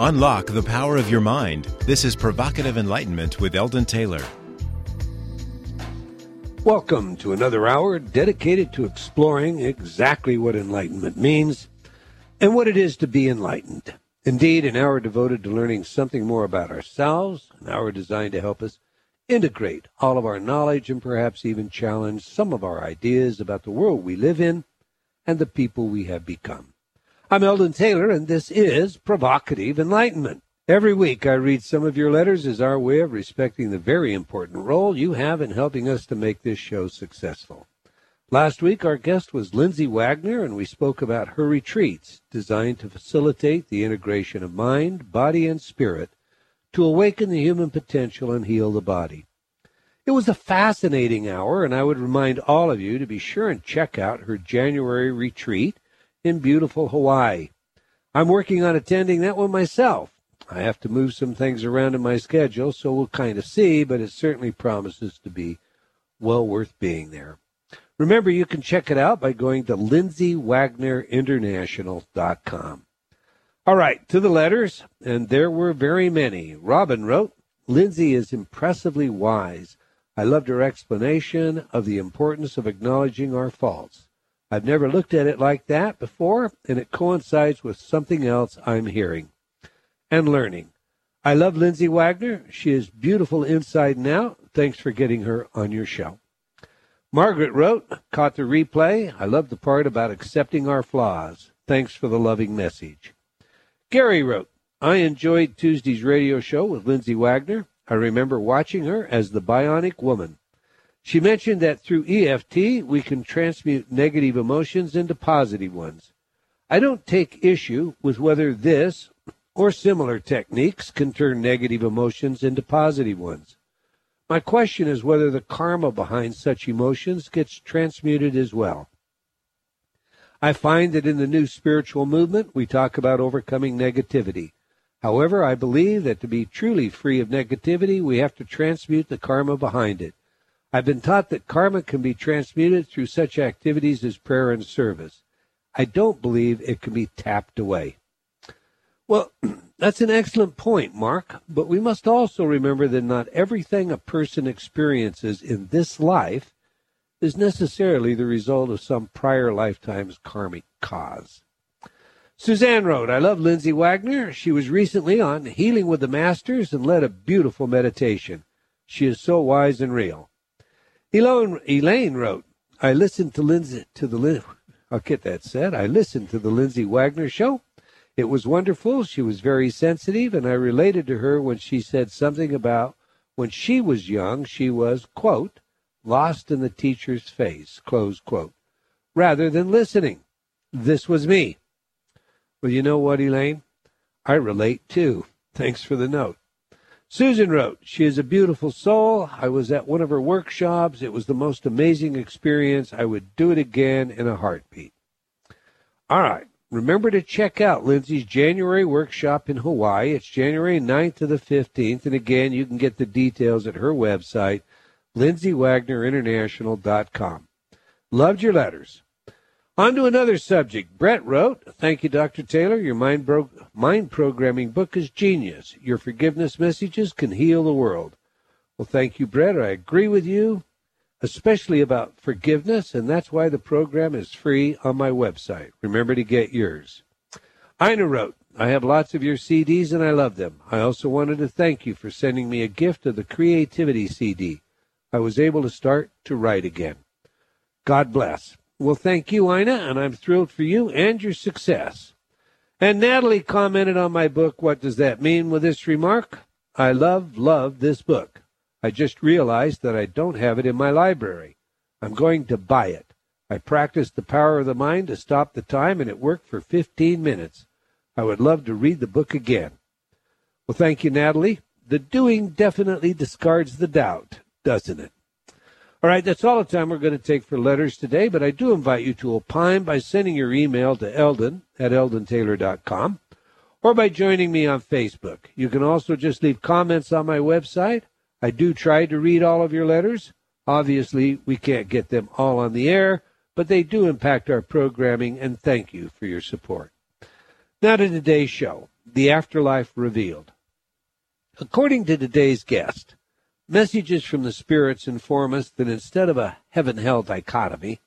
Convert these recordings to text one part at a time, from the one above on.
Unlock the power of your mind. This is Provocative Enlightenment with Eldon Taylor. Welcome to another hour dedicated to exploring exactly what enlightenment means and what it is to be enlightened. Indeed, an hour devoted to learning something more about ourselves, an hour designed to help us integrate all of our knowledge and perhaps even challenge some of our ideas about the world we live in and the people we have become. I'm Eldon Taylor, and this is Provocative Enlightenment. Every week I read some of your letters as our way of respecting the very important role you have in helping us to make this show successful. Last week our guest was Lindsay Wagner, and we spoke about her retreats designed to facilitate the integration of mind, body, and spirit to awaken the human potential and heal the body. It was a fascinating hour, and I would remind all of you to be sure and check out her January retreat in beautiful Hawaii. I'm working on attending that one myself. I have to move some things around in my schedule, so we'll kind of see, but it certainly promises to be well worth being there. Remember, you can check it out by going to lindsaywagnerinternational.com. All right, to the letters, and there were very many. Robin wrote, Lindsay is impressively wise. I loved her explanation of the importance of acknowledging our faults. I've never looked at it like that before, and it coincides with something else I'm hearing and learning. I love Lindsay Wagner. She is beautiful inside and out. Thanks for getting her on your show. Margaret wrote, caught the replay. I love the part about accepting our flaws. Thanks for the loving message. Gary wrote, I enjoyed Tuesday's radio show with Lindsay Wagner. I remember watching her as the bionic woman. She mentioned that through EFT, we can transmute negative emotions into positive ones. I don't take issue with whether this or similar techniques can turn negative emotions into positive ones. My question is whether the karma behind such emotions gets transmuted as well. I find that in the new spiritual movement, we talk about overcoming negativity. However, I believe that to be truly free of negativity, we have to transmute the karma behind it. I've been taught that karma can be transmuted through such activities as prayer and service. I don't believe it can be tapped away. Well, that's an excellent point, Mark, but we must also remember that not everything a person experiences in this life is necessarily the result of some prior lifetime's karmic cause. Suzanne wrote, I love Lindsay Wagner. She was recently on Healing with the Masters and led a beautiful meditation. She is so wise and real. Elaine, Elaine wrote, I listened to Lindsay to the I'll get that said. I listened to the Lindsay Wagner show. It was wonderful. She was very sensitive, and I related to her when she said something about when she was young, she was, quote, lost in the teacher's face, close quote, rather than listening. This was me. Well, you know what, Elaine? I relate too. Thanks for the note. Susan wrote, She is a beautiful soul. I was at one of her workshops. It was the most amazing experience. I would do it again in a heartbeat. All right. Remember to check out Lindsay's January workshop in Hawaii. It's January 9th to the 15th. And again, you can get the details at her website, lindsaywagnerinternational.com. Loved your letters. On to another subject. Brett wrote, Thank you, Dr. Taylor. Your mind, bro- mind programming book is genius. Your forgiveness messages can heal the world. Well, thank you, Brett. I agree with you, especially about forgiveness, and that's why the program is free on my website. Remember to get yours. Ina wrote, I have lots of your CDs and I love them. I also wanted to thank you for sending me a gift of the Creativity CD. I was able to start to write again. God bless. Well, thank you, Ina, and I'm thrilled for you and your success. And Natalie commented on my book, What Does That Mean, with this remark I love, love this book. I just realized that I don't have it in my library. I'm going to buy it. I practiced the power of the mind to stop the time, and it worked for 15 minutes. I would love to read the book again. Well, thank you, Natalie. The doing definitely discards the doubt, doesn't it? All right, that's all the time we're going to take for letters today, but I do invite you to opine by sending your email to eldon at eldontaylor.com or by joining me on Facebook. You can also just leave comments on my website. I do try to read all of your letters. Obviously, we can't get them all on the air, but they do impact our programming, and thank you for your support. Now to today's show. The Afterlife Revealed. According to today's guest, messages from the spirits inform us that instead of a heaven hell dichotomy,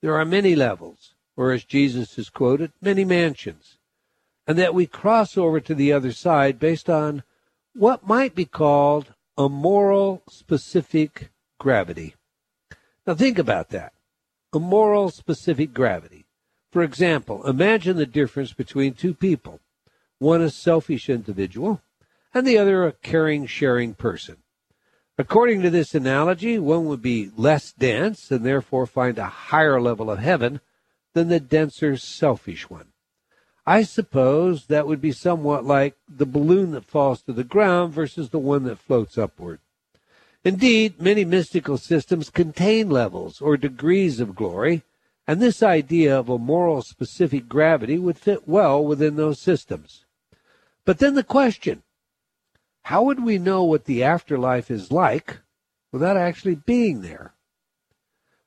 there are many levels, or as Jesus is quoted, many mansions, and that we cross over to the other side based on what might be called a moral specific gravity. Now think about that. A moral specific gravity. For example, imagine the difference between two people. One a selfish individual and the other a caring, sharing person. According to this analogy, one would be less dense and therefore find a higher level of heaven than the denser, selfish one. I suppose that would be somewhat like the balloon that falls to the ground versus the one that floats upward. Indeed, many mystical systems contain levels or degrees of glory, and this idea of a moral specific gravity would fit well within those systems. But then the question how would we know what the afterlife is like without actually being there?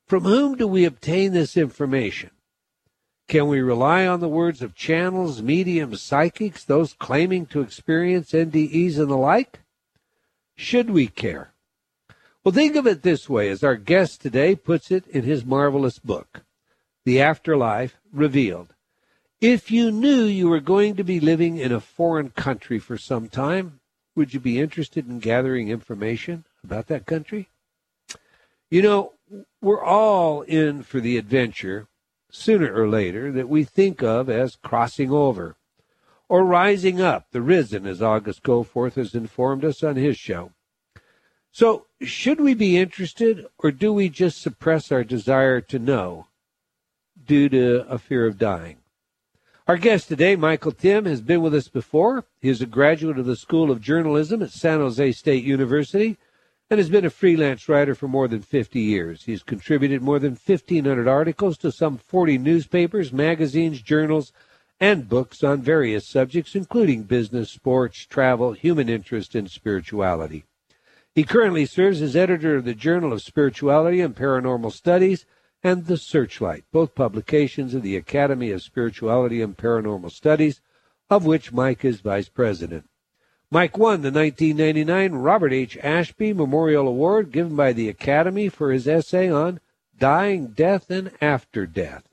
From whom do we obtain this information? Can we rely on the words of channels, mediums, psychics, those claiming to experience NDEs and the like? Should we care? Well, think of it this way, as our guest today puts it in his marvelous book, The Afterlife Revealed. If you knew you were going to be living in a foreign country for some time, would you be interested in gathering information about that country? You know, we're all in for the adventure, sooner or later, that we think of as crossing over or rising up, the risen, as August Goforth has informed us on his show. So, should we be interested, or do we just suppress our desire to know due to a fear of dying? Our guest today, Michael Tymn, has been with us before. He is a graduate of the School of Journalism at San Jose State University and has been a freelance writer for more than 50 years. He's contributed more than 1,500 articles to some 40 newspapers, magazines, journals, and books on various subjects, including business, sports, travel, human interest, and spirituality. He currently serves as editor of the Journal of Spirituality and Paranormal Studies and The Searchlight, both publications of the Academy of Spirituality and Paranormal Studies, of which Mike is vice president. Mike won the 1999 Robert H. Ashby Memorial Award given by the Academy for his essay on Dying, Death, and After Death.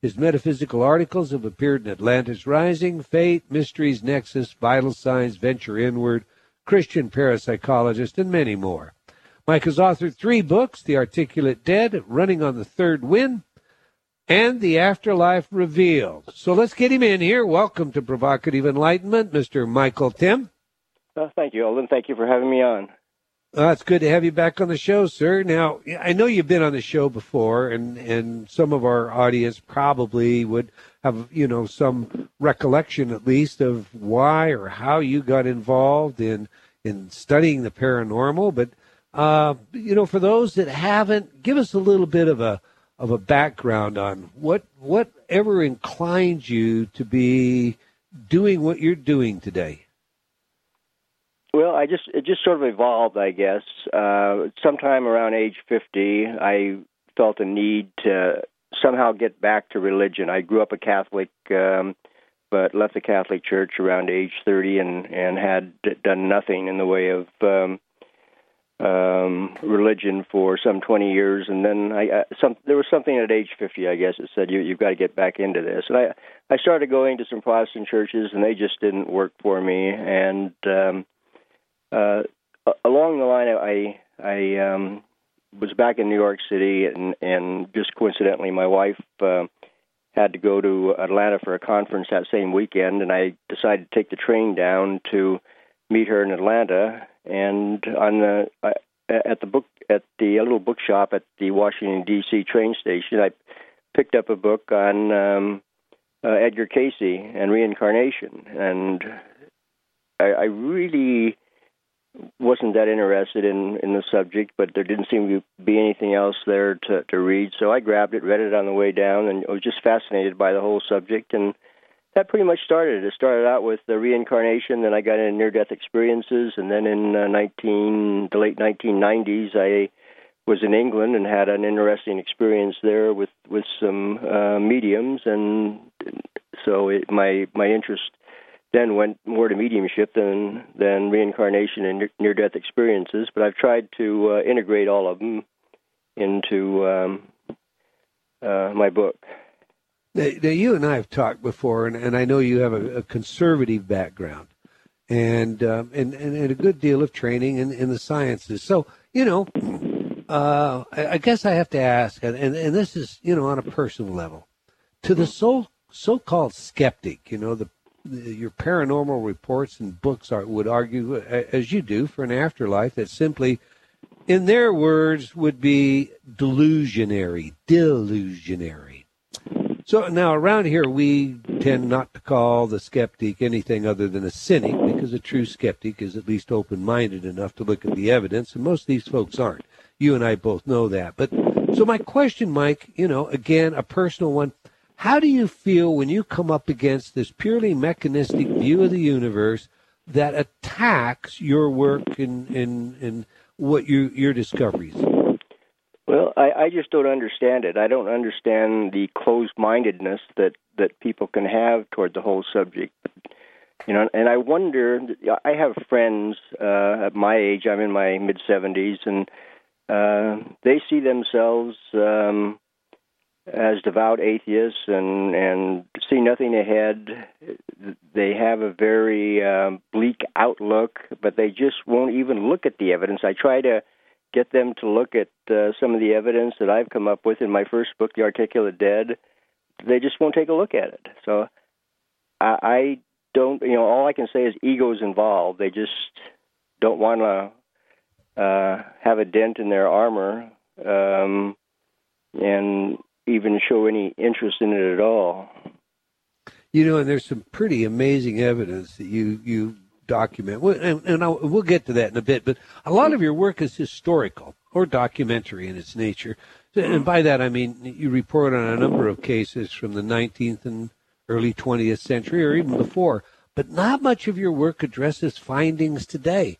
His metaphysical articles have appeared in Atlantis Rising, Fate, Mysteries Nexus, Vital Signs, Venture Inward, Christian Parapsychologist, and many more. Mike has authored three books The Articulate Dead, Running on the Third Wind, and The Afterlife Revealed. So let's get him in here. Welcome to Provocative Enlightenment, Mr. Michael Tymn. Uh, thank you, Eldon. Thank you for having me on. Uh, it's good to have you back on the show, sir. Now, I know you've been on the show before, and, and some of our audience probably would have, you know, some recollection at least of why or how you got involved in in studying the paranormal. But uh, you know, for those that haven't, give us a little bit of a of a background on what whatever inclined you to be doing what you're doing today. Well, I just it just sort of evolved, I guess. Uh, sometime around age fifty, I felt a need to somehow get back to religion. I grew up a Catholic, um, but left the Catholic Church around age thirty, and and had done nothing in the way of um, um, religion for some 20 years, and then I uh, some there was something at age 50, I guess, that said you you've got to get back into this. And I I started going to some Protestant churches, and they just didn't work for me. And um, uh, along the line, I I um, was back in New York City, and and just coincidentally, my wife. Uh, had to go to Atlanta for a conference that same weekend, and I decided to take the train down to meet her in Atlanta and on the uh, at the book at the little bookshop at the Washington D.C. train station, I picked up a book on um, uh, Edgar Cayce and reincarnation, and I, I really wasn't that interested in in the subject, but there didn't seem to be anything else there to to read, so I grabbed it, read it on the way down, and I was just fascinated by the whole subject and that pretty much started. It started out with the reincarnation, then I got into near-death experiences, and then in uh, 19 the late 1990s, I was in England and had an interesting experience there with with some uh, mediums, and so it, my my interest then went more to mediumship than than reincarnation and near death experiences. But I've tried to uh, integrate all of them into um, uh, my book. Now, you and I have talked before, and, and I know you have a, a conservative background and, um, and, and and a good deal of training in, in the sciences. So you know, uh, I, I, guess I have to ask, and, and, this is you know on a personal level, to the so so-called skeptic, you know the your paranormal reports and books are, would argue, as you do, for an afterlife that simply, in their words, would be delusionary, delusionary. So now around here, we tend not to call the skeptic anything other than a cynic because a true skeptic is at least open minded enough to look at the evidence, and most of these folks aren't. You and I both know that. But so my question, Mike, you know, again, a personal one. How do you feel when you come up against this purely mechanistic view of the universe that attacks your work and and, and what you, your discoveries? Well, I, I just don't understand it. I don't understand the closed-mindedness that that people can have toward the whole subject. You know, and I wonder. I have friends uh, at my age. I'm in my mid seventies, and uh, they see themselves um, as devout atheists and and see nothing ahead. They have a very um, bleak outlook, but they just won't even look at the evidence. I try to get them to look at uh, some of the evidence that I've come up with in my first book, The Articulate Dead. They just won't take a look at it. So I, I don't, you know, all I can say is ego's involved. They just don't want to uh, have a dent in their armor. Um, and even show any interest in it at all. You know, and there's some pretty amazing evidence that you you document, and, we'll get to that in a bit. But a lot of your work is historical or documentary in its nature, and by that I mean you report on a number of cases from the 19th and early 20th century, or even before. But not much of your work addresses findings today.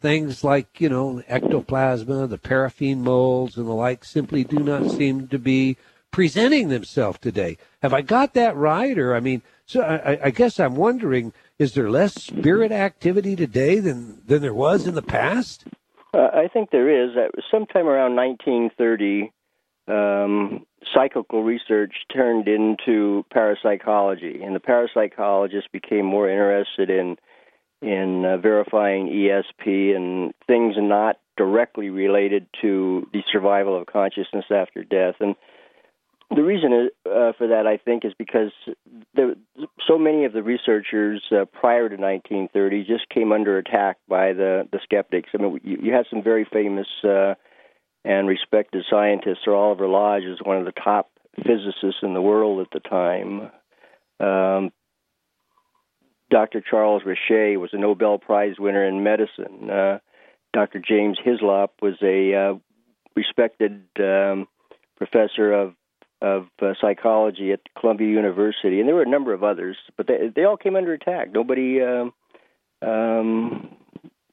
Things like, you know, ectoplasma, the paraffin molds, and the like simply do not seem to be presenting themselves today. Have I got that right? Or I mean, so I, I guess I'm wondering: is there less spirit activity today than than there was in the past? Uh, I think there is. Uh, sometime around 1930, um, psychical research turned into parapsychology, and the parapsychologists became more interested in in uh, verifying ESP and things not directly related to the survival of consciousness after death. And the reason uh, for that, I think, is because there, so many of the researchers uh, prior to 1930 just came under attack by the, the skeptics. I mean, you, you had some very famous uh, and respected scientists. Sir Oliver Lodge is one of the top physicists in the world at the time. Um, Dr. Charles Richet was a Nobel Prize winner in medicine. Uh, Dr. James Hyslop was a uh, respected um, professor of of uh, psychology at Columbia University, and there were a number of others, but they they all came under attack. Nobody um, um,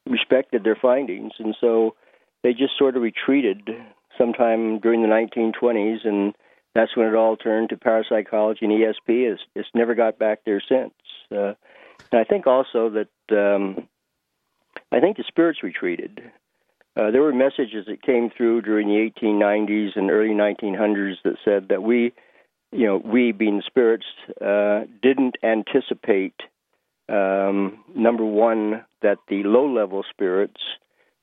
respected their findings, and so they just sort of retreated sometime during the 1920s, and that's when it all turned to parapsychology and ESP. It's, it's never got back there since. Uh, and I think also that um, I think the spirits retreated. Uh, there were messages that came through during the 1890s and early 1900s that said that we, you know, we being spirits, uh, didn't anticipate um, number one that the low-level spirits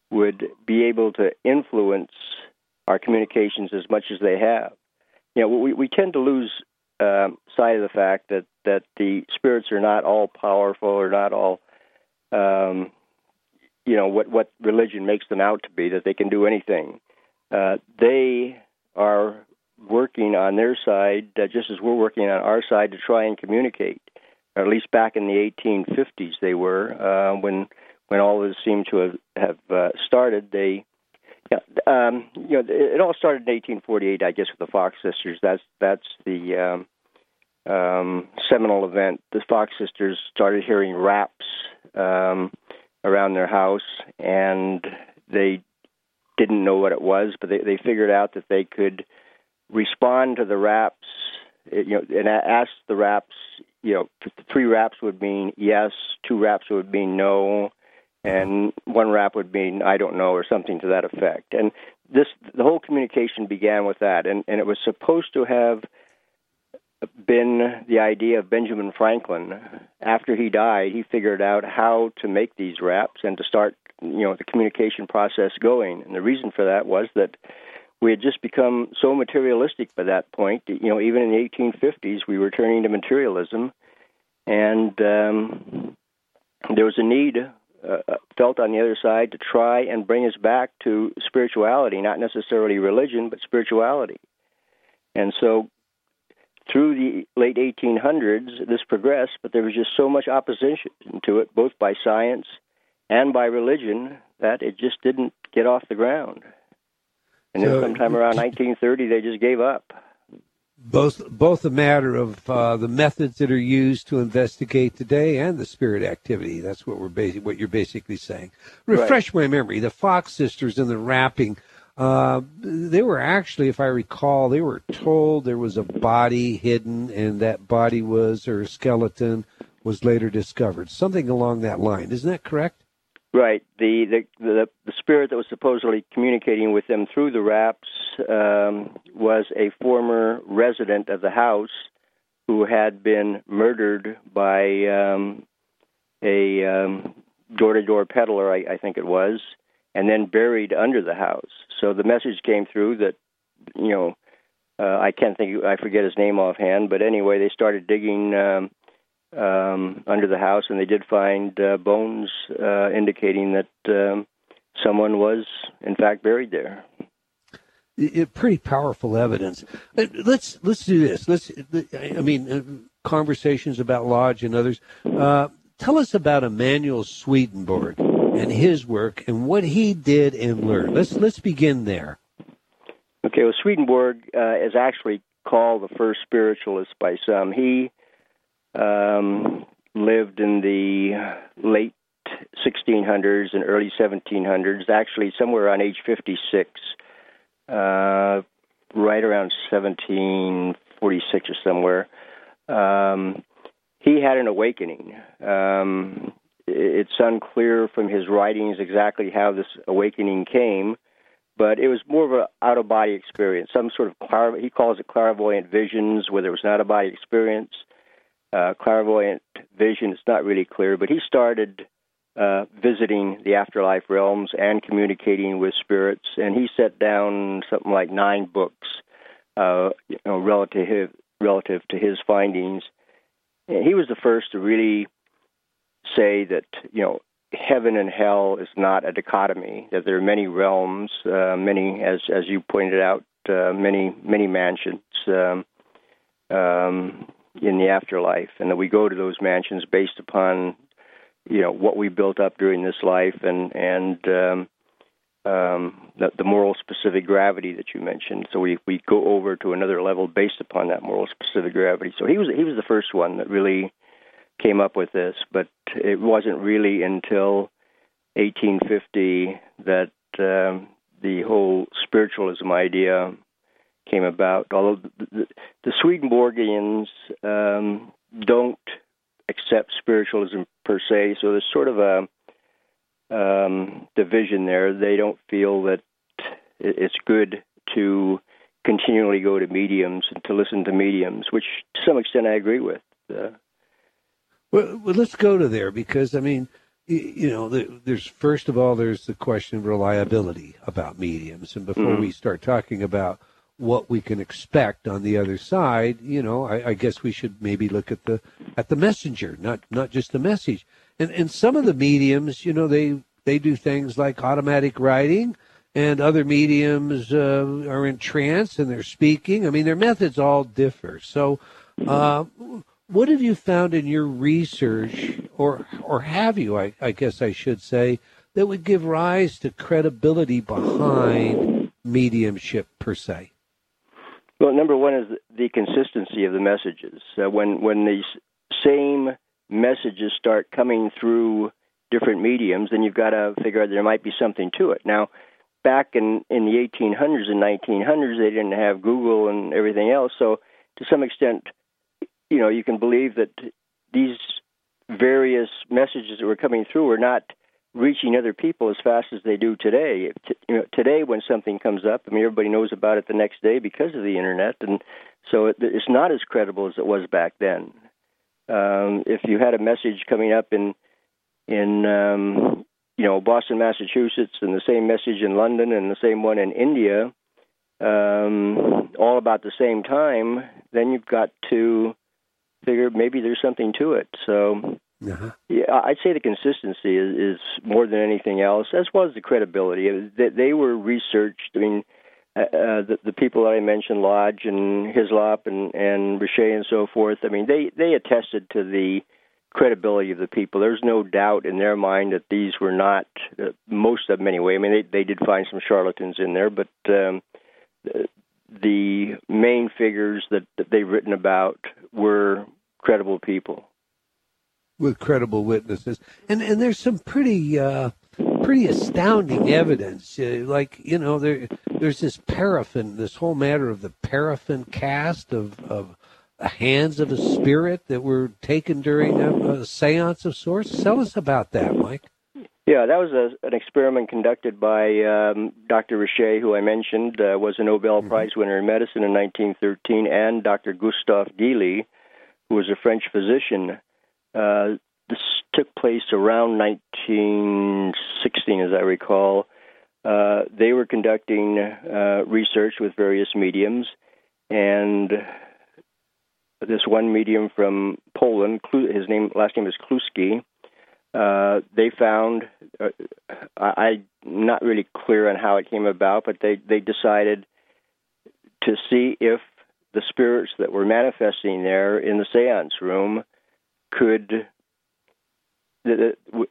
would be able to influence our communications as much as they have. You know, we, we tend to lose uh, sight of the fact that that the spirits are not all powerful or not all um, you know what what religion makes them out to be that they can do anything. Uh, they are working on their side uh, just as we're working on our side to try and communicate. Or at least back in the 1850s, they were uh, when when all this seemed to have have uh, started. They yeah, um, you know, it all started in 1848, I guess, with the Fox sisters. That's that's the um, um, seminal event. The Fox sisters started hearing raps um, around their house, and they didn't know what it was, but they, they figured out that they could respond to the raps, eh, you know, and ask the raps, you know, three raps would mean yes, two raps would mean no, and one rap would mean I don't know or something to that effect. And this the whole communication began with that, and and it was supposed to have been the idea of Benjamin Franklin. After he died, he figured out how to make these raps and to start you know the communication process going. And the reason for that was that we had just become so materialistic by that point. You know, even in the 1850s, we were turning to materialism, and um, there was a need uh, felt on the other side to try and bring us back to spirituality, not necessarily religion, but spirituality. And so, through the late 1800s, this progressed, but there was just so much opposition to it, both by science and by religion, that it just didn't get off the ground. And so, then sometime around 1930, they just gave up. Both, both a matter of uh, the methods that are used to investigate today and the spirit activity. That's what we're basic, what you're basically saying. Refresh right. my memory. The Fox sisters and the rapping. Uh, they were actually, if I recall, they were told there was a body hidden, and that body was or skeleton was later discovered. Something along that line. Isn't that correct? Right. The, the the the spirit that was supposedly communicating with them through the raps um, was a former resident of the house who had been murdered by um, a um, door-to-door peddler, I, I think it was, and then buried under the house. So the message came through that, you know, uh, I can't think, I forget his name offhand, but anyway, they started digging um, um, under the house, and they did find uh, bones uh, indicating that um, someone was, in fact, buried there. It, pretty powerful evidence. Uh, let's let's do this. Let's. I mean, uh, conversations about lodge and others. Uh, tell us about Emanuel Swedenborg and his work and what he did and learned. Let's let's begin there. Okay. Well, Swedenborg uh, is actually called the first spiritualist by some. He um, lived in the late 1600s and early 1700s, actually somewhere around age 56, uh, right around 1746 or somewhere. Um, he had an awakening. Um, it's unclear from his writings exactly how this awakening came, but it was more of an out of body experience, some sort of he calls it clairvoyant visions, whether it was an out of body experience uh, clairvoyant vision. It's not really clear, but he started uh, visiting the afterlife realms and communicating with spirits, and he set down something like nine books, uh, you know, relative relative to his findings. And he was the first to really say that you know heaven and hell is not a dichotomy; that there are many realms, uh, many, as as you pointed out, uh, many many mansions. Um, um, in the afterlife, and that we go to those mansions based upon you know what we built up during this life and and um, um, the, the moral specific gravity that you mentioned. So we we go over to another level based upon that moral specific gravity. So he was he was the first one that really came up with this, but it wasn't really until 1850 that um, the whole spiritualism idea came about. Although the, the Swedenborgians um, don't accept spiritualism per se, so there's sort of a um, division there. They don't feel that it's good to continually go to mediums and to listen to mediums, which to some extent I agree with. Uh, well, well, let's go to there because I mean, you know, there's first of all there's the question of reliability about mediums, and before mm-hmm. we start talking about what we can expect on the other side, you know, I, I, guess we should maybe look at the at the messenger, not not just the message. And and some of the mediums, you know, they they do things like automatic writing, and other mediums uh, are in trance and they're speaking. I mean, their methods all differ. So, uh, what have you found in your research, or or have you? I, I guess I should say that would give rise to credibility behind mediumship per se. Well, number one is the consistency of the messages. Uh, when when these same messages start coming through different mediums, then you've got to figure out there might be something to it. Now, back in in the 1800s and 1900s, they didn't have Google and everything else, so to some extent, you know, you can believe that these various messages that were coming through were not reaching other people as fast as they do today. You know, today, when something comes up, I mean, everybody knows about it the next day because of the internet, and so it, it's not as credible as it was back then. Um, if you had a message coming up in in um, you know Boston, Massachusetts, and the same message in London, and the same one in India, um, all about the same time, then you've got to figure maybe there's something to it. So uh-huh. Yeah, I'd say the consistency is, is more than anything else, as well as the credibility. They, they were researched. I mean, uh, uh, the, the people that I mentioned, Lodge and Hyslop and and Richet and so forth. I mean, they they attested to the credibility of the people. There's no doubt in their mind that these were not uh, most of them anyway. I mean, they they did find some charlatans in there, but um, the main figures that, that they've written about were credible people with credible witnesses, and and there's some pretty uh, pretty astounding evidence. Uh, like you know, there there's this paraffin, this whole matter of the paraffin cast of of the hands of a spirit that were taken during a, a séance of sorts. Tell us about that, Mike. Yeah, that was a, an experiment conducted by um, Dr. Richet, who I mentioned uh, was a Nobel mm-hmm. Prize winner in medicine in 1913, and Dr. Gustave Geley, who was a French physician uh, this took place around 1916, as I recall. Uh, they were conducting uh, research with various mediums, and this one medium from Poland, his name last name is Kluski. Uh, they found, uh, I, I'm not really clear on how it came about, but they they decided to see if the spirits that were manifesting there in the seance room could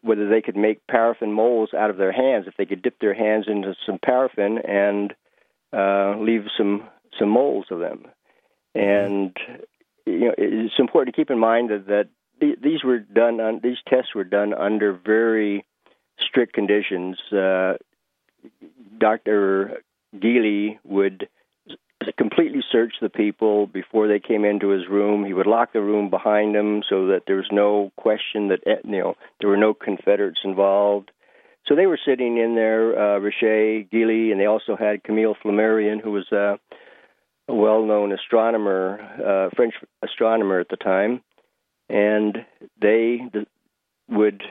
whether they could make paraffin moles out of their hands if they could dip their hands into some paraffin and uh, leave some some molds of them. And you know, it's important to keep in mind that, that these were done on these tests were done under very strict conditions. Uh, Dr. Geley would completely search the people before they came into his room. He would lock the room behind him so that there was no question that eh, you know there were no Confederates involved. So they were sitting in there, uh, Geley, and they also had Camille Flammarion, who was uh, a well-known astronomer, uh, French astronomer at the time, and they would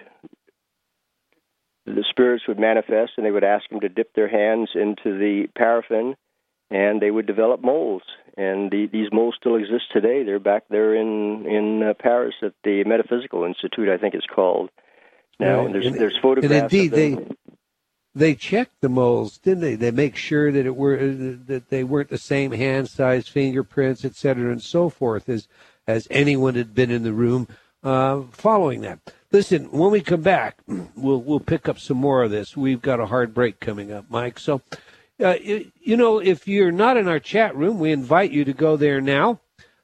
the spirits would manifest, and they would ask them to dip their hands into the paraffin and they would develop moles. And the, these moles still exist today. They're back there in in uh, Paris at the Metaphysical Institute, I think it's called. Now right. there's and, there's photographs. And indeed, they they checked the moles, didn't they? They make sure that it were that they weren't the same hand size, fingerprints, et cetera, and so forth as as anyone had been in the room uh, following that. Listen, when we come back, we'll we'll pick up some more of this. We've got a hard break coming up, Mike. So uh, you know, if you're not in our chat room, we invite you to go there now.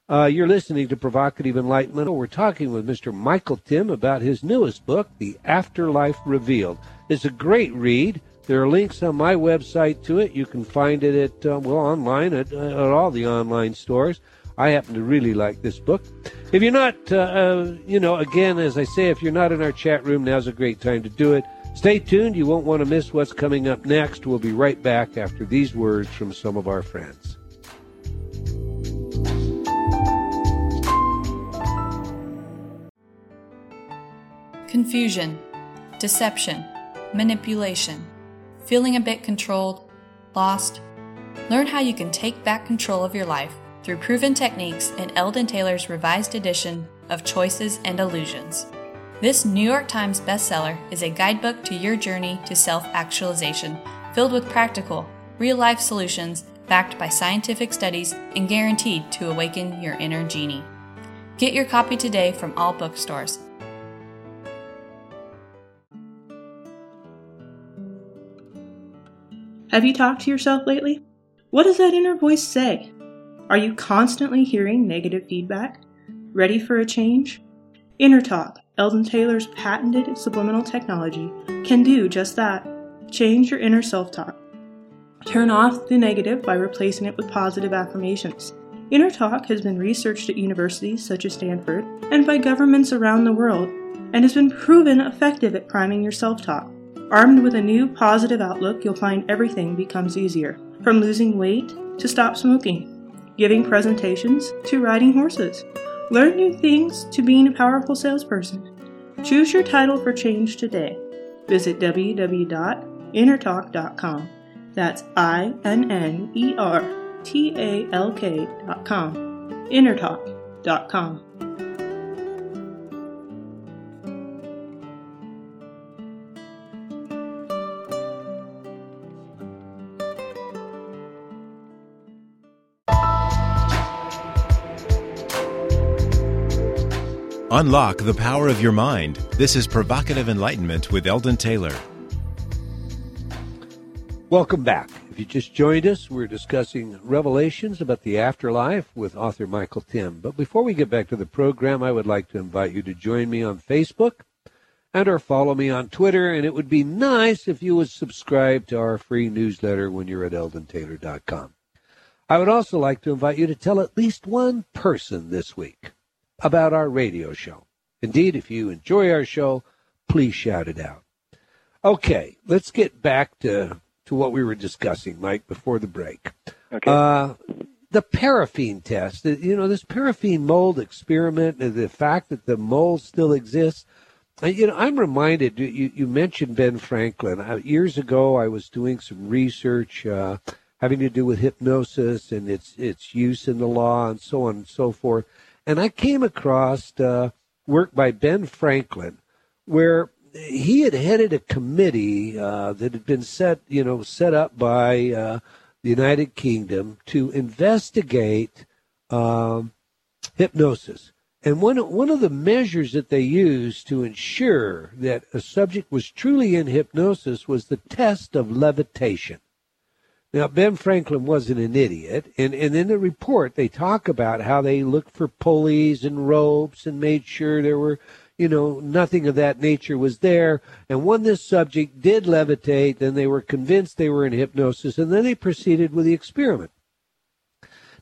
Uh, you're listening to Provocative Enlightenment. We're talking with Mr. Michael Tymn about his newest book, The Afterlife Revealed. It's a great read. There are links on my website to it. You can find it at, uh, well, online at, uh, at all the online stores. I happen to really like this book. If you're not, uh, uh, you know, again, as I say, if you're not in our chat room, now's a great time to do it. Stay tuned. You won't want to miss what's coming up next. We'll be right back after these words from some of our friends. Confusion, deception, manipulation, feeling a bit controlled, lost. Learn how you can take back control of your life through proven techniques in Eldon Taylor's revised edition of Choices and Illusions. This New York Times bestseller is a guidebook to your journey to self actualization, filled with practical, real life solutions backed by scientific studies and guaranteed to awaken your inner genie. Get your copy today from all bookstores. Have you talked to yourself lately? What does that inner voice say? Are you constantly hearing negative feedback? Ready for a change? Inner Talk Eldon Taylor's patented subliminal technology can do just that change your inner self talk. Turn off the negative by replacing it with positive affirmations. Inner Talk has been researched at universities such as Stanford and by governments around the world and has been proven effective at priming your self talk. Armed with a new positive outlook, you'll find everything becomes easier from losing weight to stop smoking, giving presentations to riding horses. Learn new things to being a powerful salesperson. Choose your title for change today. Visit www.innertalk.com. That's I N N E R T A L K.com. Innertalk.com. Unlock the power of your mind. This is Provocative Enlightenment with Eldon Taylor. Welcome back. If you just joined us, we're discussing revelations about the afterlife with author Michael Tymn. But before we get back to the program, I would like to invite you to join me on Facebook and or follow me on Twitter. And it would be nice if you would subscribe to our free newsletter when you're at eldontaylor.com. I would also like to invite you to tell at least one person this week about our radio show. Indeed, if you enjoy our show, please shout it out. Okay, let's get back to, to what we were discussing, Mike, before the break. Okay. Uh, the paraffin test, you know, this paraffin mold experiment, the fact that the mold still exists. You know, I'm reminded, you, you mentioned Ben Franklin. Uh, years ago, I was doing some research uh, having to do with hypnosis and its, its use in the law and so on and so forth. And I came across uh, work by Ben Franklin, where he had headed a committee uh, that had been set, you know, set up by uh, the United Kingdom to investigate um, hypnosis. And one one of the measures that they used to ensure that a subject was truly in hypnosis was the test of levitation. Now, Ben Franklin wasn't an idiot. And, and in the report, they talk about how they looked for pulleys and ropes and made sure there were, you know, nothing of that nature was there. And when this subject did levitate, then they were convinced they were in hypnosis, and then they proceeded with the experiment.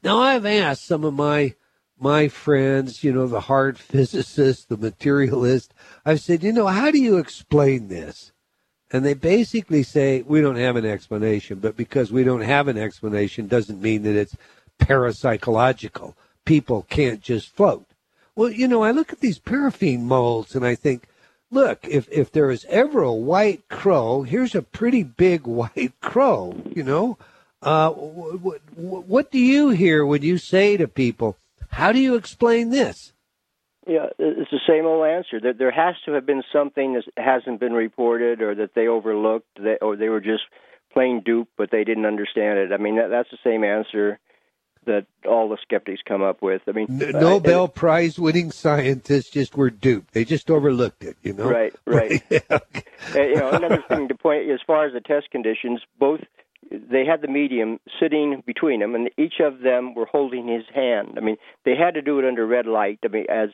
Now, I've asked some of my my friends, you know, the hard physicists, the materialist, I've said, you know, how do you explain this? And they basically say, we don't have an explanation, but because we don't have an explanation doesn't mean that it's parapsychological. People can't just float. Well, you know, I look at these paraffin molds and I think, look, if, if there is ever a white crow, here's a pretty big white crow, you know. Uh, what, what do you hear when you say to people, how do you explain this? Yeah, it's the same old answer. That there has to have been something that hasn't been reported, or that they overlooked, that, or they were just plain duped, but they didn't understand it. I mean, that, that's the same answer that all the skeptics come up with. I mean, Nobel I, Prize winning scientists just were duped. They just overlooked it, you know. Right, right. okay. you know, another thing to point as far as the test conditions, both they had the medium sitting between them, and each of them were holding his hand. I mean, they had to do it under red light. I mean, as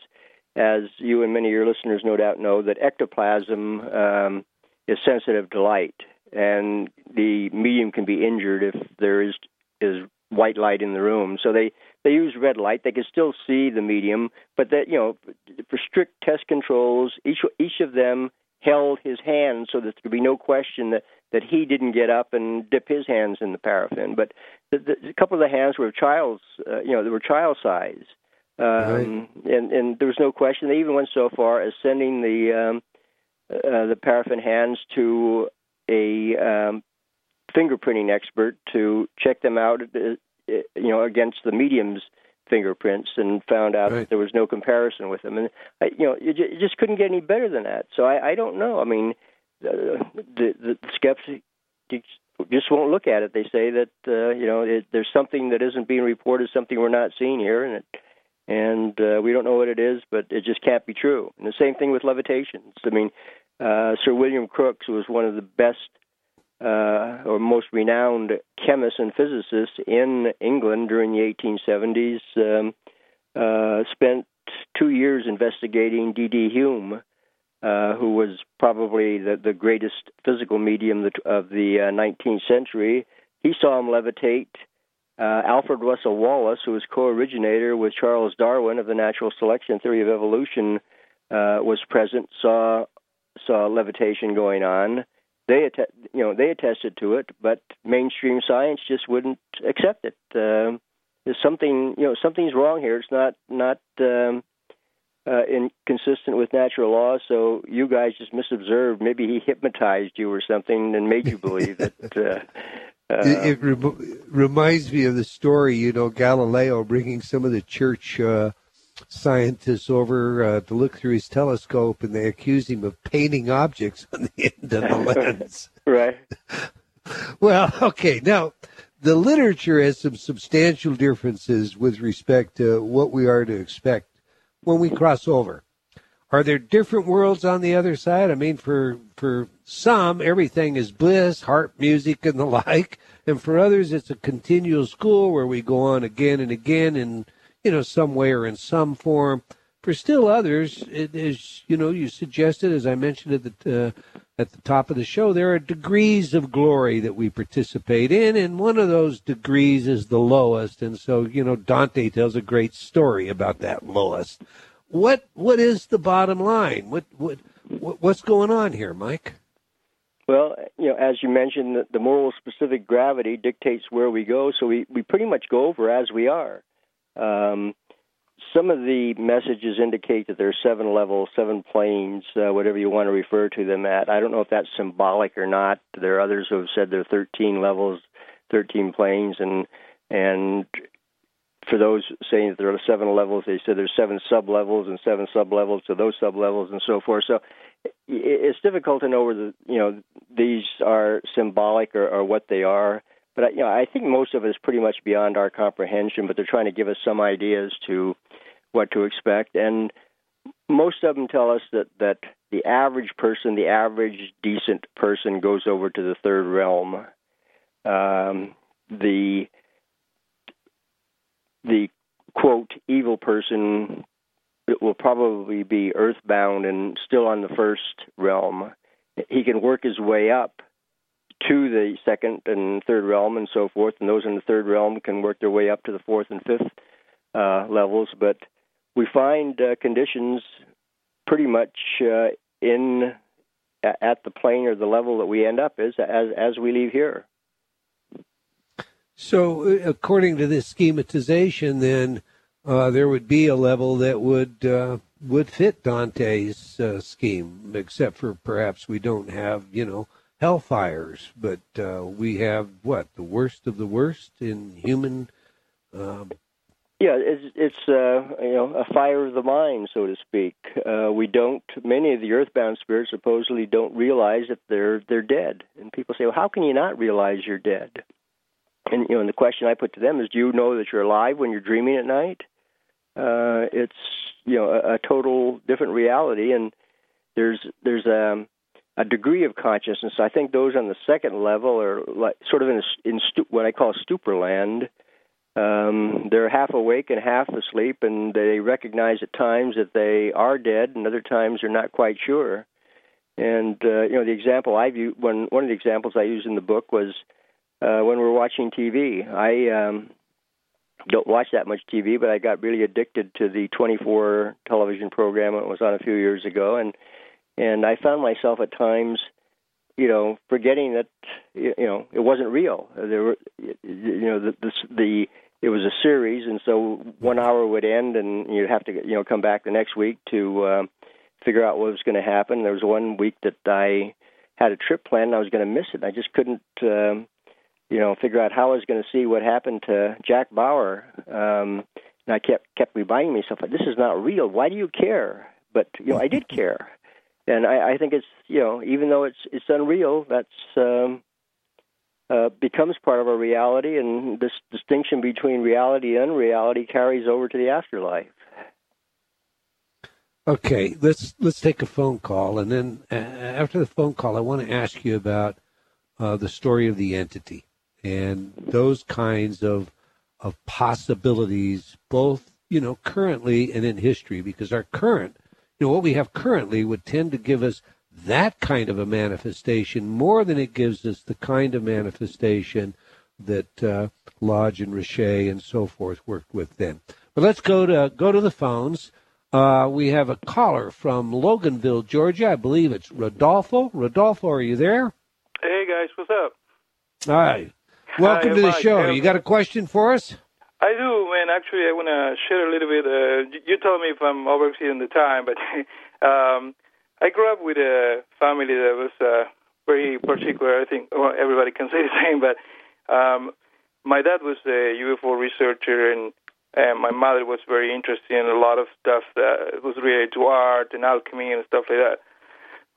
as you and many of your listeners no doubt know, that ectoplasm um, is sensitive to light, and the medium can be injured if there is is white light in the room. So they they use red light. They can still see the medium, but that you know, for strict test controls, each each of them held his hand so that there could be no question that that he didn't get up and dip his hands in the paraffin. But the, the, a couple of the hands were child's, uh, you know, they were child size. Um, right. and, and there was no question. They even went so far as sending the um, uh, the paraffin hands to a um, fingerprinting expert to check them out, uh, you know, against the medium's fingerprints, and found out right. that there was no comparison with them. And I, you know, you, you just couldn't get any better than that. So I, I don't know. I mean, uh, the the skeptics just won't look at it. They say that uh, you know it, there's something that isn't being reported, something we're not seeing here, and it and uh, we don't know what it is, but it just can't be true. And the same thing with levitations. I mean, uh, Sir William Crookes was one of the best uh, or most renowned chemists and physicists in England during the 1870s. Um, uh, spent two years investigating D.D. Home, uh, who was probably the, the greatest physical medium of the uh, 19th century. He saw him levitate uh, Alfred Russel Wallace, who was co-originator with Charles Darwin of the natural selection theory of evolution, uh, was present, saw saw levitation going on. They att- you know they attested to it, but mainstream science just wouldn't accept it. Uh, there's something you know something's wrong here. It's not not um, uh, inconsistent with natural laws. So you guys just misobserved. Maybe he hypnotized you or something and made you believe that. Uh, uh, it, it rem- reminds me of the story, you know, Galileo bringing some of the church uh, scientists over uh, to look through his telescope, and they accuse him of painting objects on the end of the lens. right. well, okay. Now, the literature has some substantial differences with respect to what we are to expect when we cross over. Are there different worlds on the other side? I mean, for for some, everything is bliss, harp music, and the like, and for others, it's a continual school where we go on again and again in you know some way or in some form. For still others, it is you know you suggested, as I mentioned at the uh, at the top of the show, there are degrees of glory that we participate in, and one of those degrees is the lowest. And so, you know, Dante tells a great story about that lowest. What what is the bottom line? What what what's going on here, Mike? Well, you know, as you mentioned, the, moral specific gravity dictates where we go, so we, we pretty much go over as we are. Um, some of the messages indicate that there are seven levels, seven planes, uh, whatever you want to refer to them at. I don't know if that's symbolic or not. There are others who have said there are 13 levels, 13 planes, and and for those saying that there are seven levels, they said there's seven sub levels and seven sub levels to those sub levels and so forth. So it's difficult to know whether you know these are symbolic or, or what they are. But you know, I think most of it is pretty much beyond our comprehension. But they're trying to give us some ideas to what to expect, and most of them tell us that that the average person, the average decent person, goes over to the third realm. Um, the the quote evil person will probably be earthbound and still on the first realm. He can work his way up to the second and third realm and so forth, and those in the third realm can work their way up to the fourth and fifth uh, levels. But we find uh, conditions pretty much uh, in at the plane or the level that we end up is as as we leave here. So, uh, according to this schematization, then uh, there would be a level that would uh, would fit Dante's uh, scheme, except for perhaps we don't have, you know, hellfires, but uh, we have what the worst of the worst in human. Um, yeah, it's it's uh, you know a fire of the mind, so to speak. we don't. Many of the earthbound spirits supposedly don't realize that they're they're dead, and people say, "Well, how can you not realize you're dead?" And you know, and the question I put to them is, do you know that you're alive when you're dreaming at night? Uh, it's you know a, a total different reality, and there's there's a um, a degree of consciousness. I think those on the second level are like sort of in a, in stu- what I call stupor land. Um, they're half awake and half asleep, and they recognize at times that they are dead, and other times they're not quite sure. And uh, you know, the example I view one one of the examples I use in the book was uh, when we're watching TV. I um, don't watch that much TV, but I got really addicted to the 24 television program it was on a few years ago, and and I found myself at times, you know, forgetting that you know it wasn't real. There were, you know, the the, the it was a series, and so one hour would end, and you'd have to you know come back the next week to uh, figure out what was going to happen. There was one week that I had a trip planned, and I was going to miss it. I just couldn't. Um, you know, figure out how I was going to see what happened to Jack Bauer. Um, and I kept kept reminding myself, this is not real. Why do you care? But you know, I did care, and I, I think it's you know, even though it's it's unreal, that's um, uh, becomes part of our reality, and this distinction between reality and unreality carries over to the afterlife. Okay, let's let's take a phone call, and then uh, after the phone call, I want to ask you about uh, the story of the entity and those kinds of of possibilities, both you know currently and in history, because our current, you know, what we have currently would tend to give us that kind of a manifestation more than it gives us the kind of manifestation that uh, Lodge and Richet and so forth worked with then. But let's go to go to the phones. Uh, we have a caller from Loganville, Georgia. I believe it's Rodolfo. Rodolfo, are you there? Hey guys, what's up? Hi. Welcome Hi, to the Mike. show. You got a question for us? I do, man. Actually, I want to share a little bit. Uh, you tell me if I'm overseeing the time, but um, I grew up with a family that was uh, very particular. I think well, everybody can say the same, but um, my dad was a UFO researcher, and, and my mother was very interested in a lot of stuff that was related to art and alchemy and stuff like that.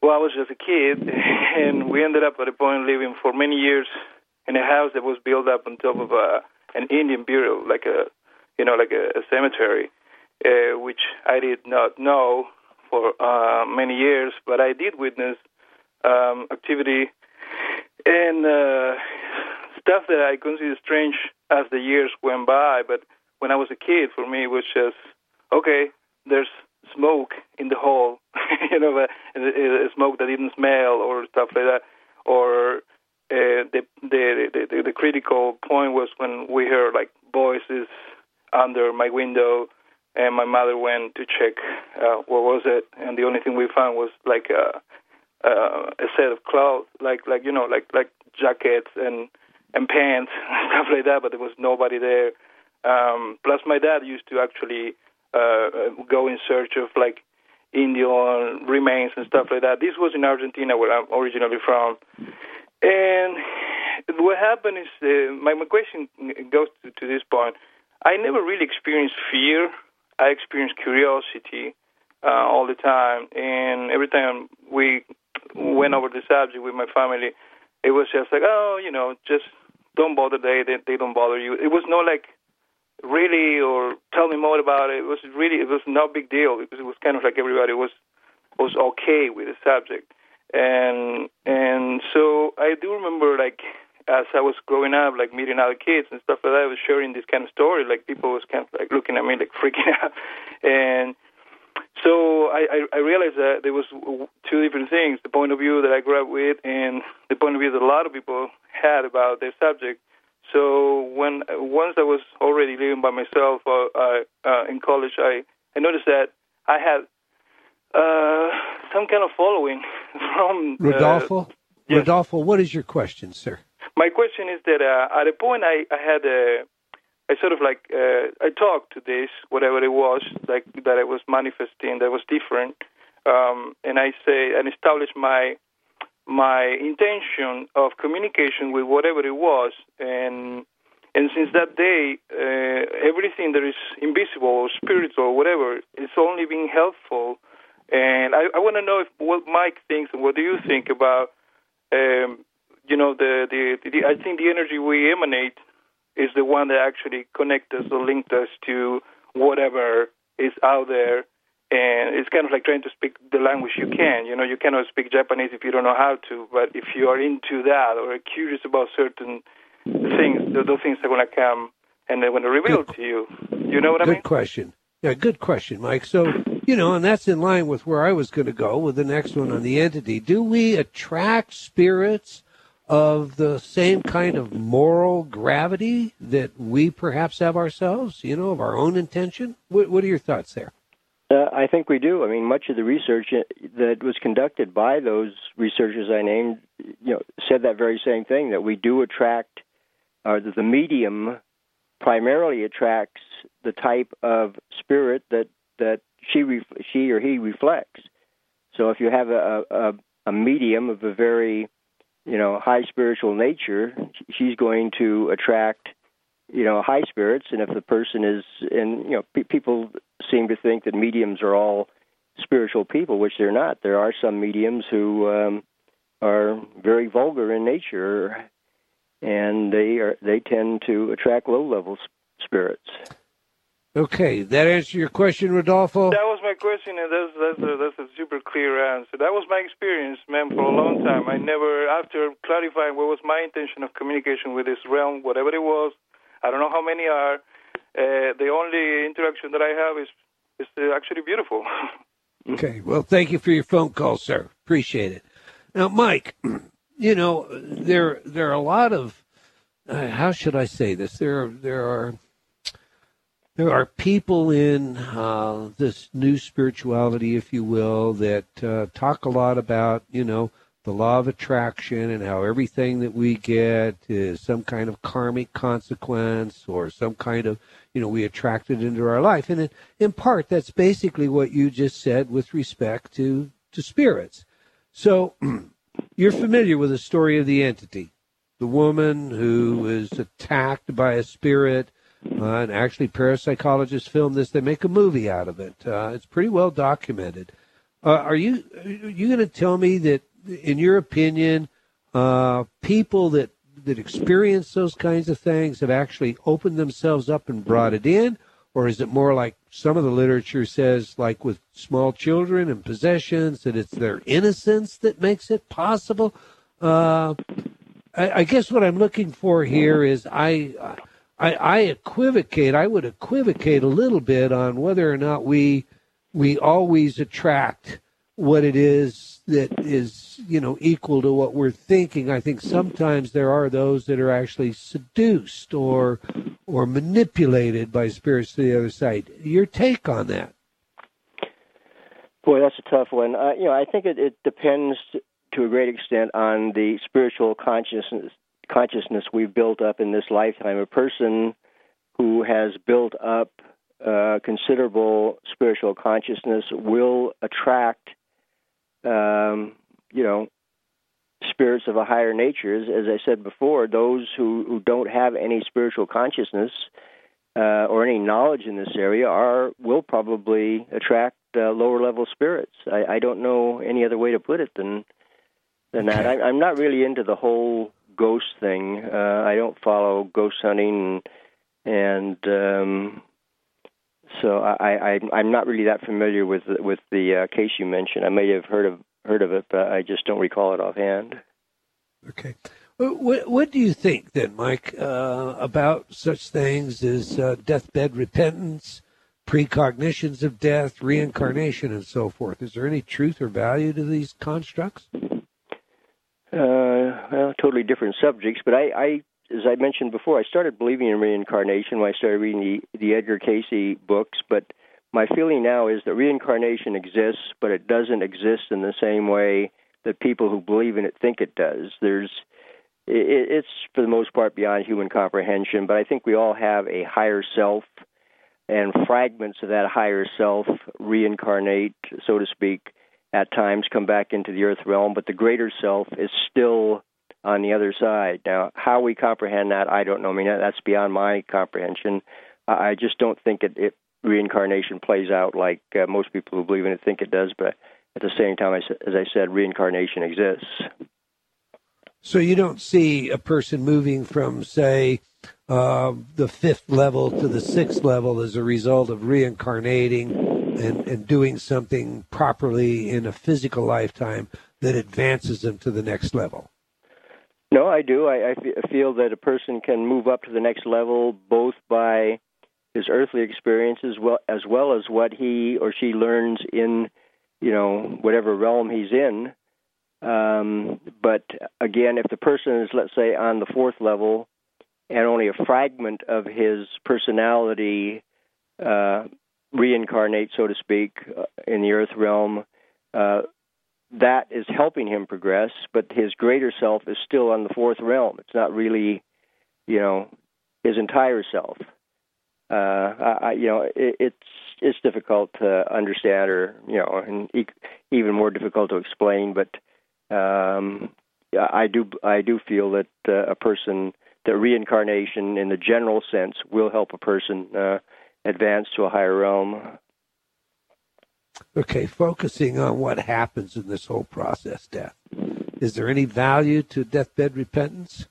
Well, I was just a kid, and we ended up at a point living for many years in a house that was built up on top of a an Indian burial, like a you know like a, a cemetery, uh, which I did not know for uh, many years, but I did witness um, activity and uh, stuff that I consider strange as the years went by. But when I was a kid, for me, it was just okay. There's smoke in the hall, you know, a, a smoke that didn't smell or stuff like that, or uh, the, the the the critical point was when we heard like voices under my window, and my mother went to check uh, what was it, and the only thing we found was like a uh, a set of clothes, like like you know like like jackets and and pants and stuff like that, but there was nobody there. Um, plus, my dad used to actually uh, go in search of like Indian remains and stuff like that. This was in Argentina, where I'm originally from. And what happened is, uh, my, my question goes to, to this point. I never really experienced fear. I experienced curiosity uh, all the time, and every time we went over the subject with my family, it was just like, oh, you know, just don't bother they they, they don't bother you. It was not like really or tell me more about it. It was really it was no big deal because it was kind of like everybody was was okay with the subject, and and so I do remember like as I was growing up, like meeting other kids and stuff like that, I was sharing this kind of story. Like people was kind of like looking at me like freaking out, and so I, I, I realized that there was two different things: the point of view that I grew up with, and the point of view that a lot of people had about their subject. So when once I was already living by myself uh, uh, in college, I, I noticed that I had uh, some kind of following from Rodolfo? yes. Rodolfo, what is your question, sir? my question is that uh, at a point I, I had a I sort of like uh, I talked to this whatever it was like that I was manifesting that was different, um, and I say and established my my intention of communication with whatever it was, and and since that day, uh, everything that is invisible or spiritual or whatever, it's only been helpful. And I, I want to know if what Mike thinks and what do you think about um, you know the, the the I think the energy we emanate is the one that actually connects us or links us to whatever is out there and it's kind of like trying to speak the language you can you know you cannot speak Japanese if you don't know how to but if you are into that or are curious about certain things those things are going to come and they're going to reveal to you you know what I mean? Good question. Yeah, good question, Mike. So, you know, and that's in line with where I was going to go with the next one on the entity. Do we attract spirits of the same kind of moral gravity that we perhaps have ourselves, you know, of our own intention? What, what are your thoughts there? Uh, I think we do. I mean, much of the research that was conducted by those researchers I named, you know, said that very same thing that we do attract, or that the medium primarily attracts the type of spirit that that she she or he reflects. So if you have a, a a medium of a very you know high spiritual nature, she's going to attract you know high spirits. And if the person is and you know pe- people seem to think that mediums are all spiritual people which they're not. There are some mediums who um are very vulgar in nature and they are they tend to attract low level spirits Okay, that answer your question, Rodolfo? That was my question, and that's that's a, that's a super clear answer. That was my experience, man, for a long time. I never, after clarifying what was my intention of communication with this realm, whatever it was, I don't know how many are. Uh, the only interaction that I have is is uh, actually beautiful. Okay. Well, thank you for your phone call, sir. Appreciate it. Now, Mike, you know there there are a lot of uh, how should I say this? There there are there are people in uh, this new spirituality, if you will, that uh, talk a lot about you know the law of attraction and how everything that we get is some kind of karmic consequence or some kind of you know we attract it into our life. And in, in part that's basically what you just said with respect to to spirits. So you're familiar with the story of the entity the woman who is attacked by a spirit uh, and actually parapsychologists film this. They make a movie out of it. Uh, it's pretty well documented. Uh, are you are you going to tell me that in your opinion, uh, people that that experience those kinds of things have actually opened themselves up and brought it in, or is it more like some of the literature says, like with small children and possessions, that it's their innocence that makes it possible? Uh, I, I, guess what I'm looking for here is I, I, I equivocate. I would equivocate a little bit on whether or not we we always attract what it is that is you know equal to what we're thinking. I think sometimes there are those that are actually seduced or or manipulated by spirits to the other side. Your take on that? Boy that's a tough one. Uh, you know i think it, it depends to a great extent on the spiritual consciousness consciousness we've built up in this lifetime a person who has built up uh, considerable spiritual consciousness will attract um, you know, spirits of a higher nature. As, as I said before, those who, who don't have any spiritual consciousness uh, or any knowledge in this area are will probably attract uh, lower level spirits. I, I don't know any other way to put it than than that. I, I'm not really into the whole ghost thing. Uh, I don't follow ghost hunting and, and um, so I, I I'm not really that familiar with with the uh, case you mentioned. I may have heard of heard of it, but I just don't recall it offhand. Okay. What, what do you think then, Mike, uh, about such things as uh, deathbed repentance, precognitions of death, reincarnation, and so forth? Is there any truth or value to these constructs? Uh, well, totally different subjects, but I, I as I mentioned before, I started believing in reincarnation when I started reading the, the Edgar Cayce books, but my feeling now is that reincarnation exists, but it doesn't exist in the same way that people who believe in it think it does. There's it, it's for the most part beyond human comprehension, but I think we all have a higher self, and fragments of that higher self reincarnate, so to speak, at times come back into the earth realm, but the greater self is still on the other side. Now, how we comprehend that, I don't know. I mean, that's beyond my comprehension. I just don't think it, it reincarnation plays out like uh, most people who believe in it think it does. But at the same time, as I said, reincarnation exists. So you don't see a person moving from, say, uh, the fifth level to the sixth level as a result of reincarnating and, and doing something properly in a physical lifetime that advances them to the next level. No, I do. I, I feel that a person can move up to the next level both by his earthly experiences, well as well as what he or she learns in, you know, whatever realm he's in. Um, but again, if the person is, let's say, on the fourth level, and only a fragment of his personality uh, reincarnate, so to speak, uh, in the earth realm, uh, that is helping him progress, but his greater self is still on the fourth realm. It's not really, you know, his entire self. Uh, I, you know, it, it's it's difficult to understand, or you know, and e- even more difficult to explain. But um, I do I do feel that uh, a person that reincarnation, in the general sense, will help a person uh, advance to a higher realm. Okay, focusing on what happens in this whole process, death. Is there any value to deathbed repentance?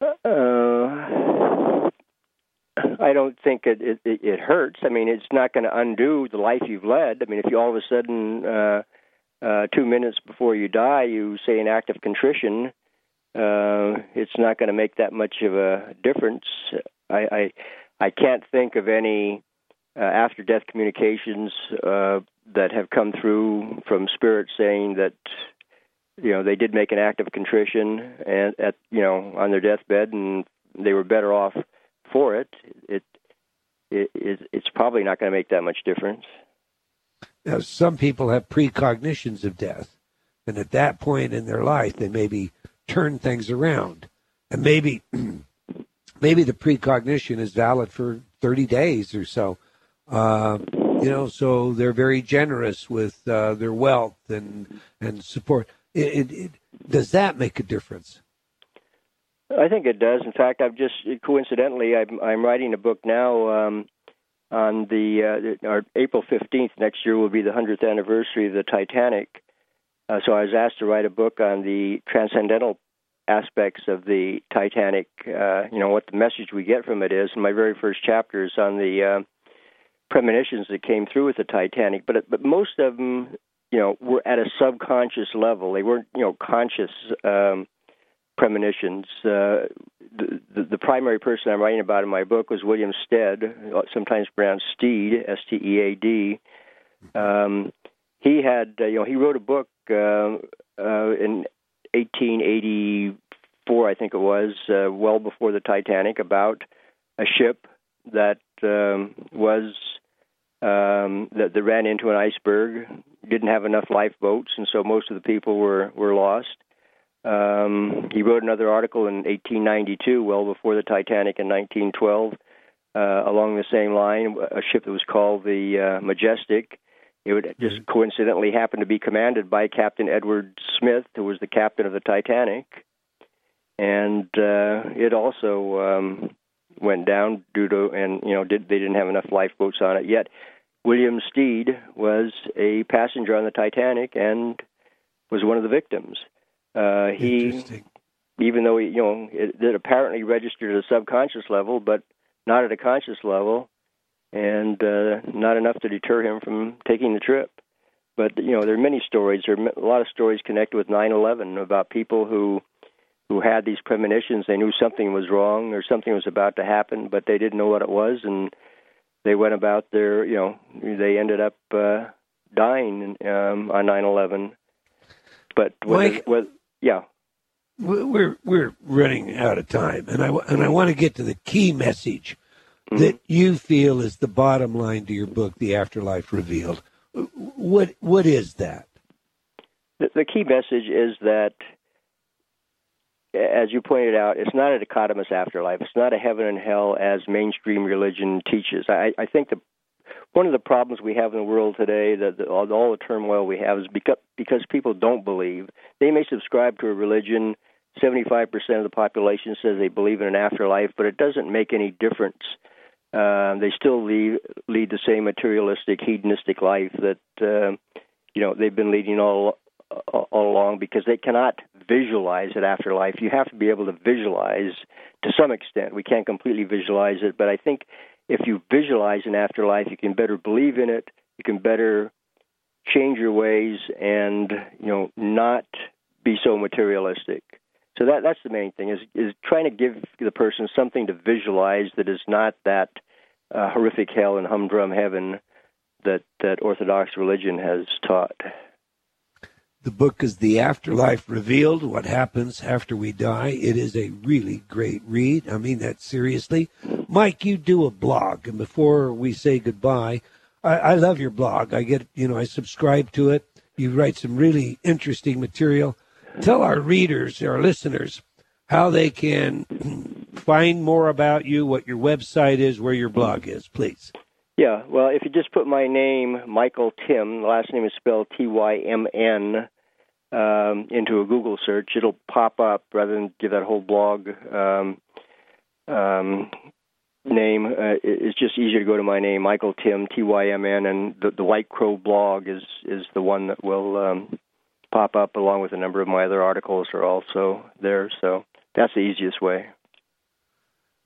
Uh, I don't think it, it it hurts. I mean, it's not going to undo the life you've led. I mean, if you all of a sudden, uh, uh, two minutes before you die, you say an act of contrition, uh, it's not going to make that much of a difference. I, I I can't think of any uh, after death communications uh, that have come through from spirits saying that you know they did make an act of contrition and at you know on their deathbed and they were better off for it. It, it it's probably not going to make that much difference. Now some people have precognitions of death and at that point in their life they maybe turn things around and maybe maybe the precognition is valid for 30 days or so uh, you know so they're very generous with uh, their wealth and and support it, it, it, does that make a difference? I think it does. In fact, I've just coincidentally, I'm, I'm writing a book now um, on the uh, our April 15th next year will be the 100th anniversary of the Titanic. Uh, so I was asked to write a book on the transcendental aspects of the Titanic. Uh, you know what the message we get from it is. And my very first chapter is on the uh, premonitions that came through with the Titanic. But but most of them you know, were at a subconscious level. They weren't, you know, conscious um, premonitions. Uh, the, the, the primary person I'm writing about in my book was William Stead, sometimes pronounced Steed, S-T-E-A-D. Um, he had, uh, you know, he wrote a book uh, uh, in 1884, I think it was, uh, well before the Titanic, about a ship that um, was um, that, that ran into an iceberg, didn't have enough lifeboats, and so most of the people were were lost. Um, he wrote another article in 1892, well before the Titanic in 1912, uh, along the same line, a ship that was called the uh, Majestic. It would just mm-hmm. coincidentally happen to be commanded by Captain Edward Smith, who was the captain of the Titanic, and uh, it also um, went down due to and you know did, they didn't have enough lifeboats on it yet. William Stead was a passenger on the Titanic and was one of the victims. Uh, he, even though he, you know, it, it apparently registered at a subconscious level, but not at a conscious level, and uh, not enough to deter him from taking the trip. But you know, there are many stories. There are a lot of stories connected with 9/11 about people who who had these premonitions. They knew something was wrong or something was about to happen, but they didn't know what it was, and they went about their, you know, they ended up uh, dying um, on 9/11. But Mike, whether, yeah, we're we're running out of time, and I and I want to get to the key message mm-hmm. that you feel is the bottom line to your book, The Afterlife Revealed. What what is that? The, the key message is that as you pointed out, it's not a dichotomous afterlife. It's not a heaven and hell as mainstream religion teaches. I, I think the one of the problems we have in the world today, that the, all, all the turmoil we have, is because because people don't believe. They may subscribe to a religion. Seventy-five percent of the population says they believe in an afterlife, but it doesn't make any difference. Uh, they still lead, lead the same materialistic, hedonistic life that uh, you know they've been leading all all along because they cannot visualize an afterlife. You have to be able to visualize to some extent. We can't completely visualize it, but I think if you visualize an afterlife, you can better believe in it. You can better change your ways and you know not be so materialistic. So that that's the main thing is is trying to give the person something to visualize that is not that uh, horrific hell and humdrum heaven that that Orthodox religion has taught. The book is The Afterlife Revealed What Happens After We Die. It is a really great read. I mean that seriously. Mike, you do a blog, and before we say goodbye, I, I love your blog. I get, you know, I subscribe to it. You write some really interesting material. Tell our readers, our listeners, how they can find more about you, what your website is, where your blog is, please. Yeah, well, if you just put my name, Michael Tymn, the last name is spelled T Y M N, um, into a Google search, it'll pop up rather than give that whole blog um, um, name. Uh, it's just easier to go to my name, Michael Tymn, T Y M N, and the, the White Crow blog is is the one that will um, pop up along with a number of my other articles are also there. So that's the easiest way.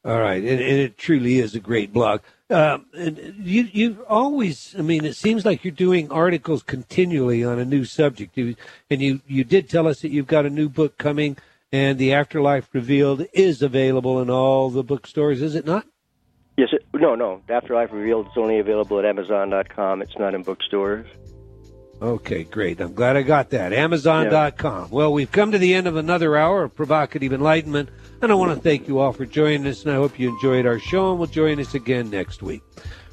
All right, and, and it truly is a great blog. Um, you you always, I mean, it seems like you're doing articles continually on a new subject. You, and you you did tell us that you've got a new book coming, and the Afterlife Revealed is available in all the bookstores, is it not? Yes. It, no, no. Afterlife Revealed is only available at Amazon.com. It's not in bookstores. Okay, great. I'm glad I got that. Amazon.com. Well, we've come to the end of another hour of provocative enlightenment, and I want to thank you all for joining us, and I hope you enjoyed our show and will join us again next week.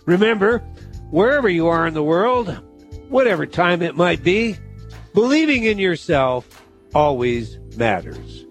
Remember, wherever you are in the world, whatever time it might be, believing in yourself always matters.